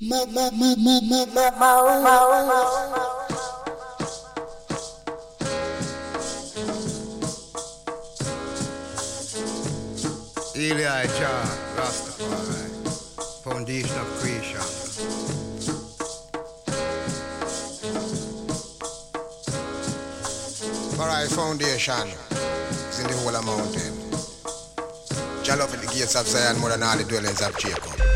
My, my, my, my, my, my, my, my, Rastafari, foundation of creation. Farai foundation is in the whole mountain. Jah love the gates of Zion more than all the dwellings of Jacob.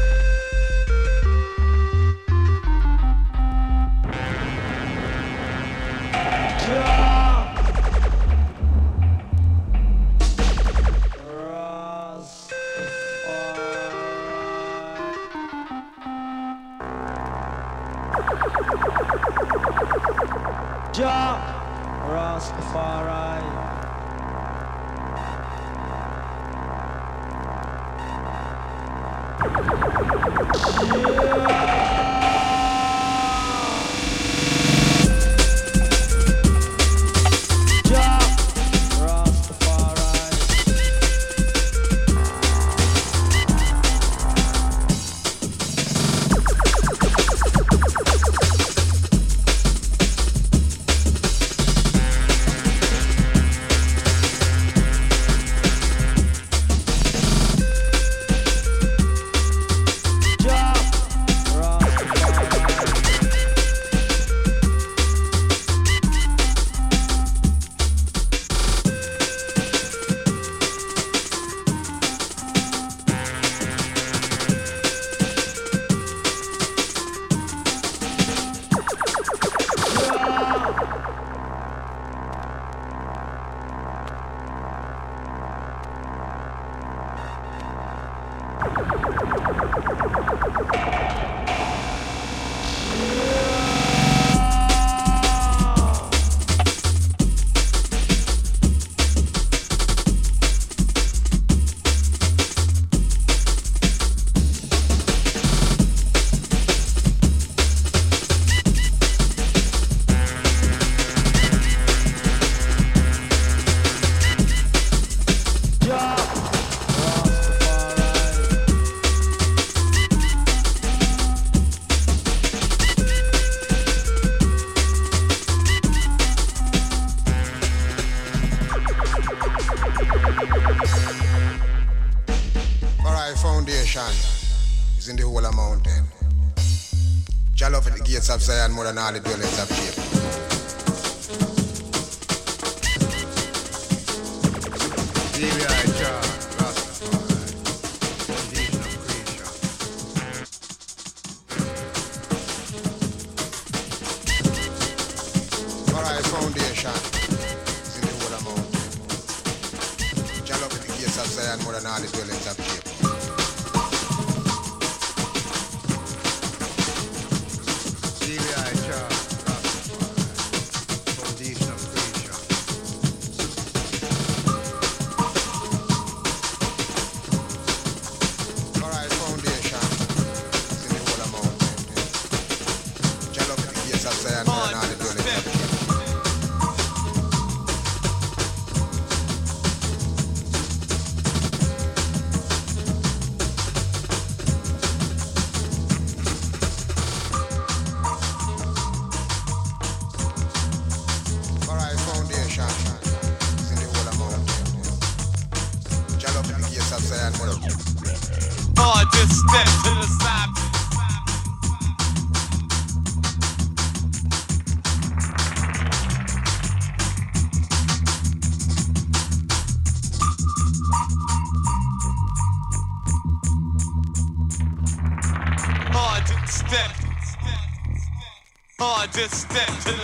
and all the building. step to the side. Hard to step. Hard to step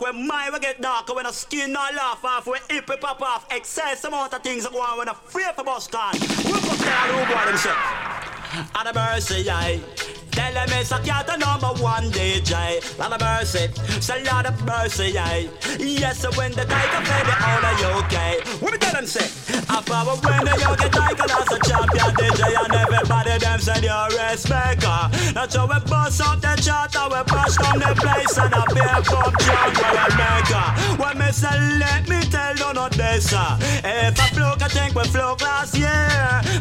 remark when my will get darker when a skin not laugh off, when hip it pop off, excess amount of things that go on when a fear for bus can. Whip up there, rude boy, say. And a mercy, aye. Tell them it's a cat number one DJ. Lot of mercy, say lot of mercy, aye. Yes, when the tiger play the all of UK. What me tell them say? I power when the young get tiger as a champion DJ and everybody them say you're a maker. That's how we bust up the chart, how we bust down the place and a beer pump jam where we. When me say let me tell you not this, uh. If I flow, I think we flow last year.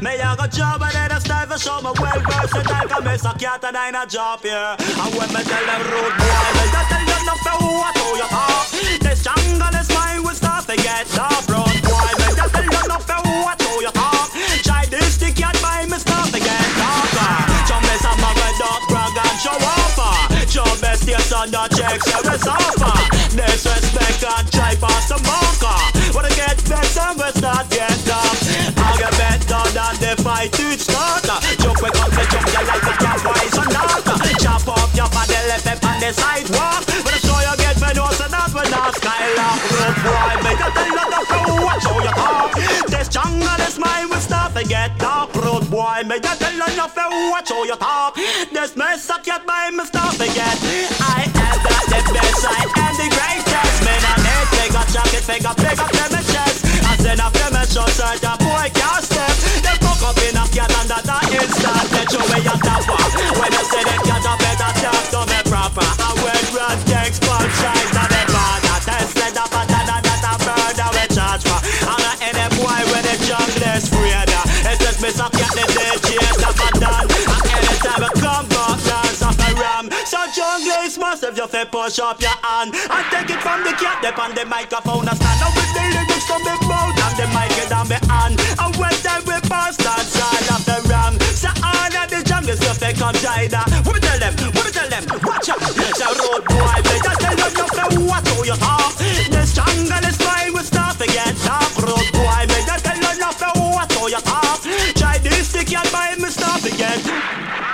Me I got job and then I style for show me well versatile, cause me a cat and I a job here. And when me tell them road boy, me just tell them not for who I told you talk. The jungle is mine, we start to get tough. Road the checks, yeah, we suffer. Disrespect and try past the marker. I get better, we start get tough. I'll get better than the fight to start. Jump we come to jump you like a wise or not. Chop up your body left up on the sidewalk. I show you get me nose and that's when I skylark. Road boy, me just tell you the crew what show you talk. This jungle is mine, we start to get dark. Road boy, me just tell you the crew what show you talk. This mess I can't buy me jacket, figure, figure, to my chest. I send a film and show is you fi push up your hand. And take it from the cat, dip on the microphone and stand up with the lyrics from the mouth and the mic get on the hand. And when time we pass that side of the ram. So all of the jungle stuff they come China. What me tell them? What me tell them? Watch out! So road boy, they just tell them nothing what do you talk? This jungle is mine, we start to get. Road boy, they just tell them nothing what do you talk? Try this stick and buy me start to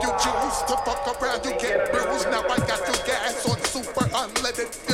you choose to fuck around, you get bruised. Now I got you gas on super unleaded.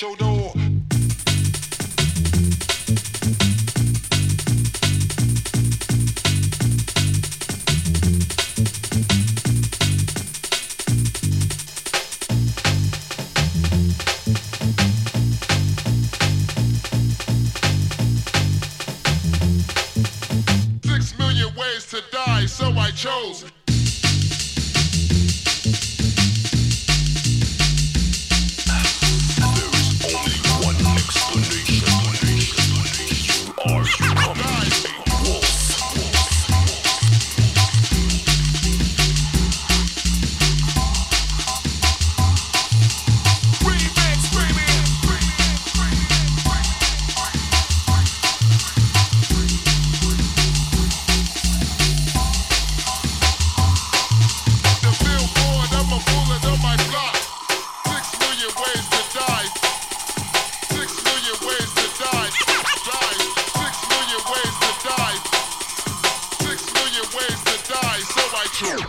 Your door. two.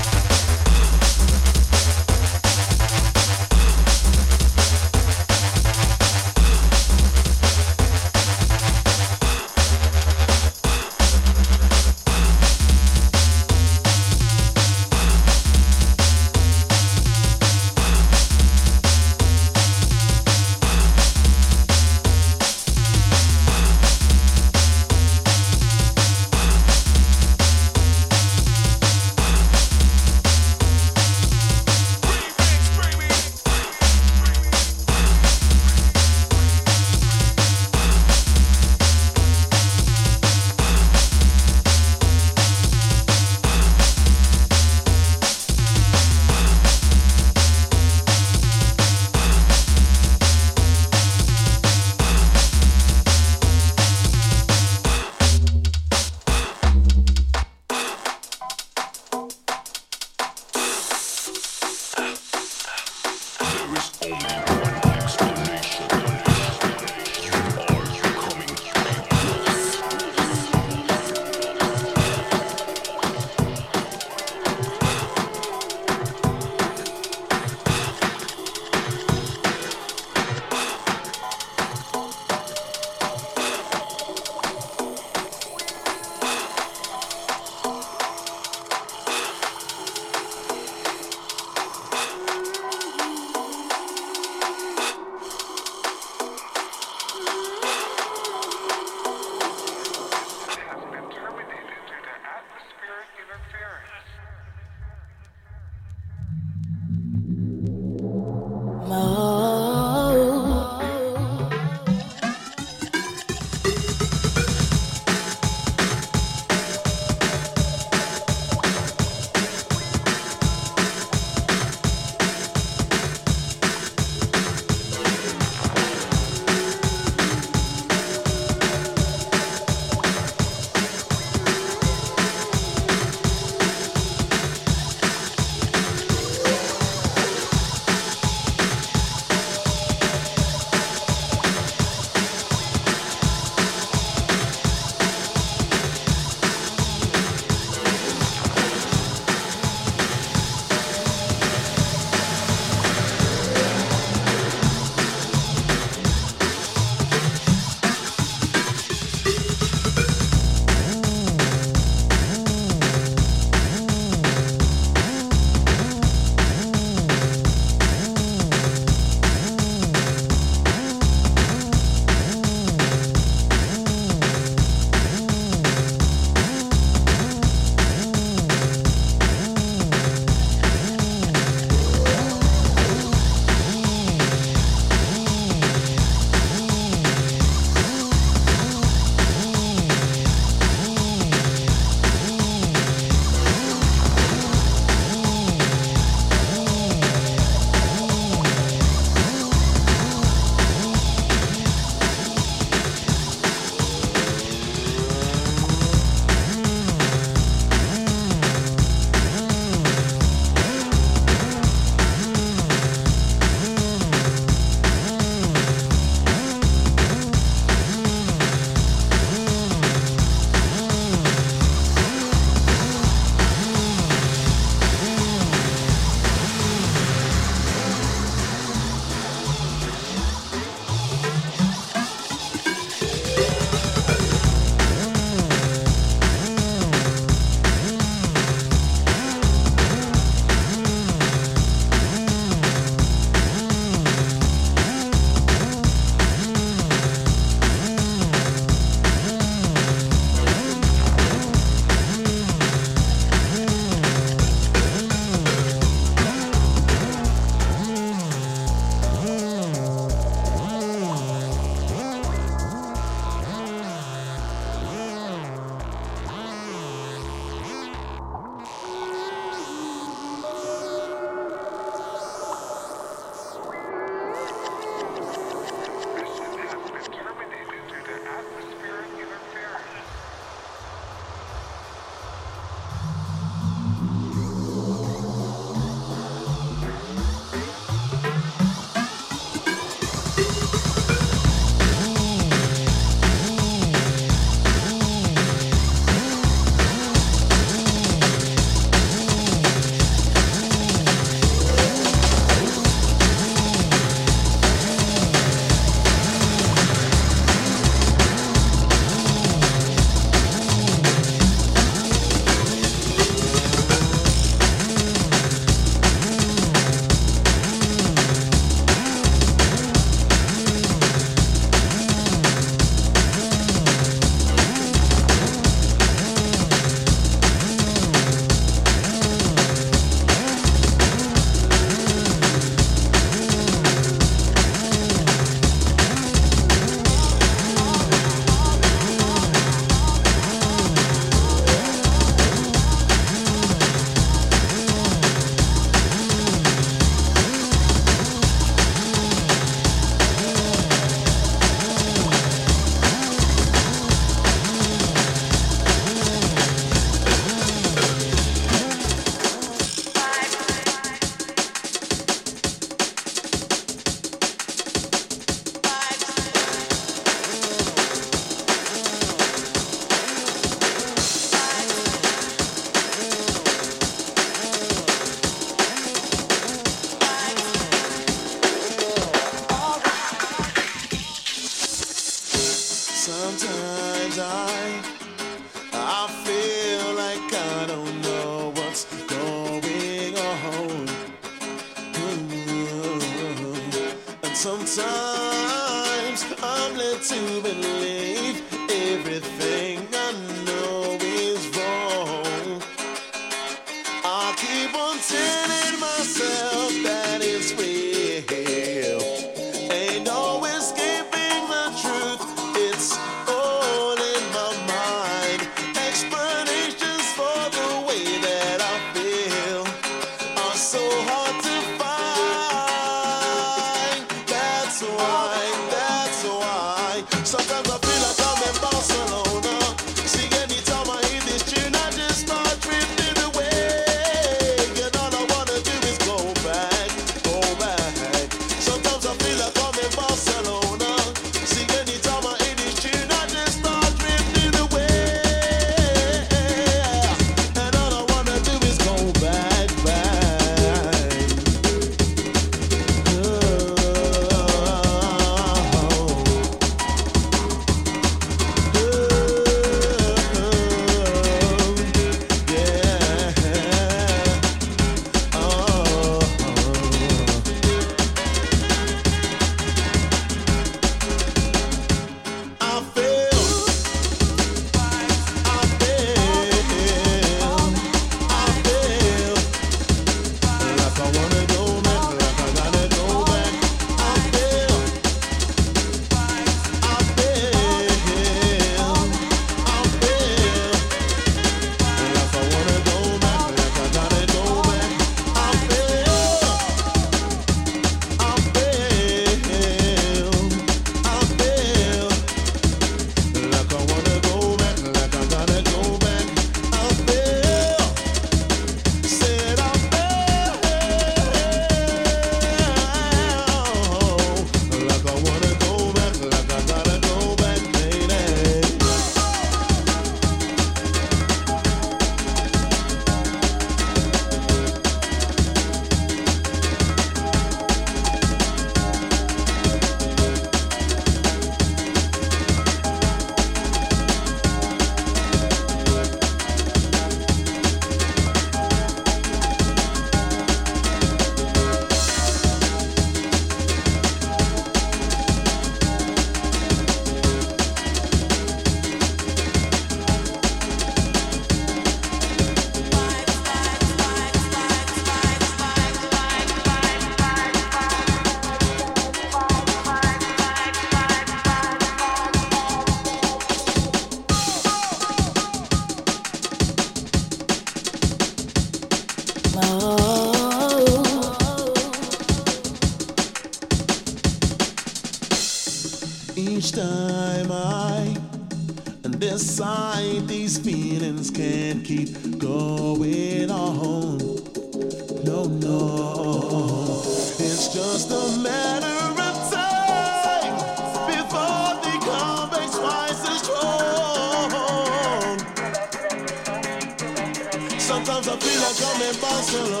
I'm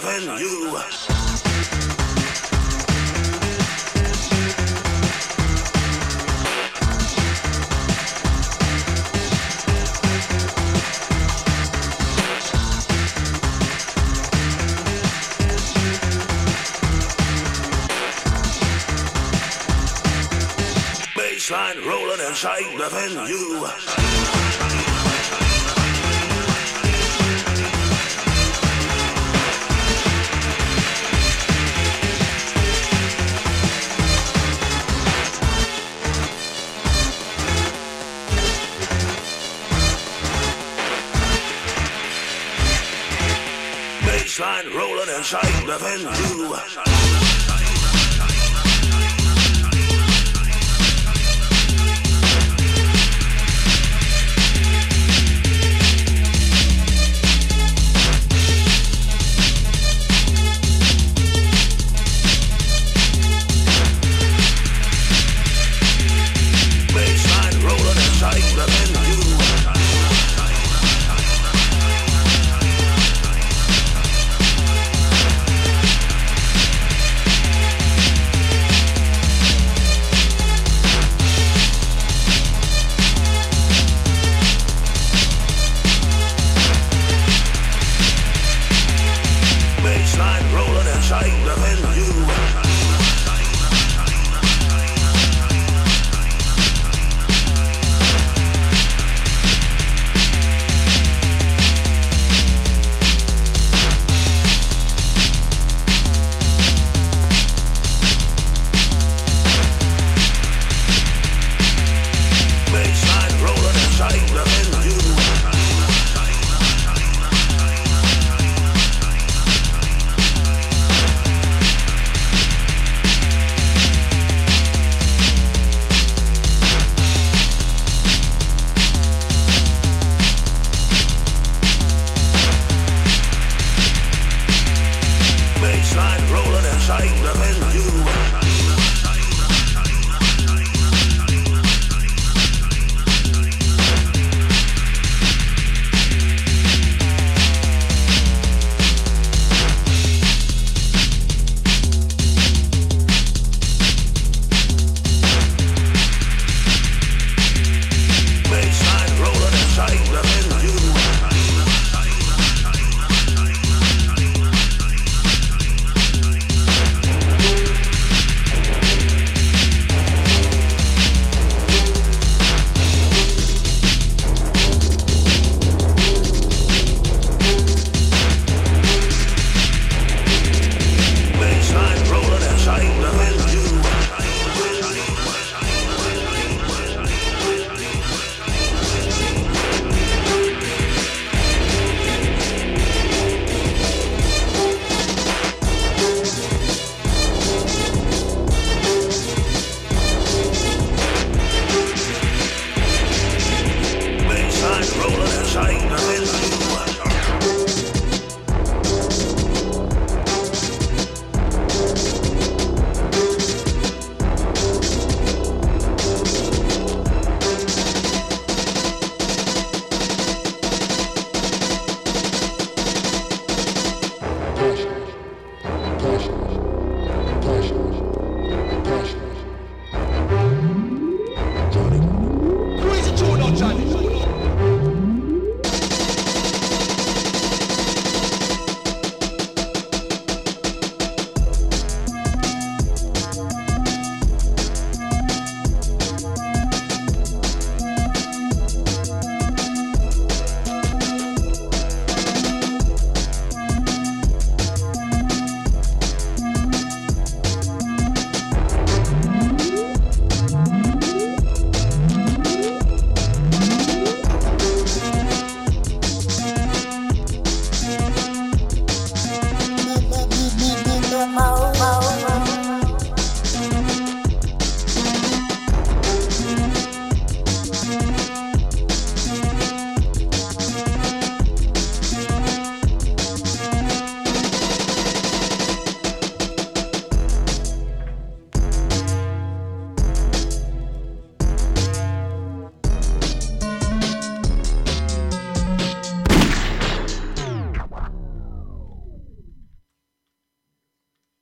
the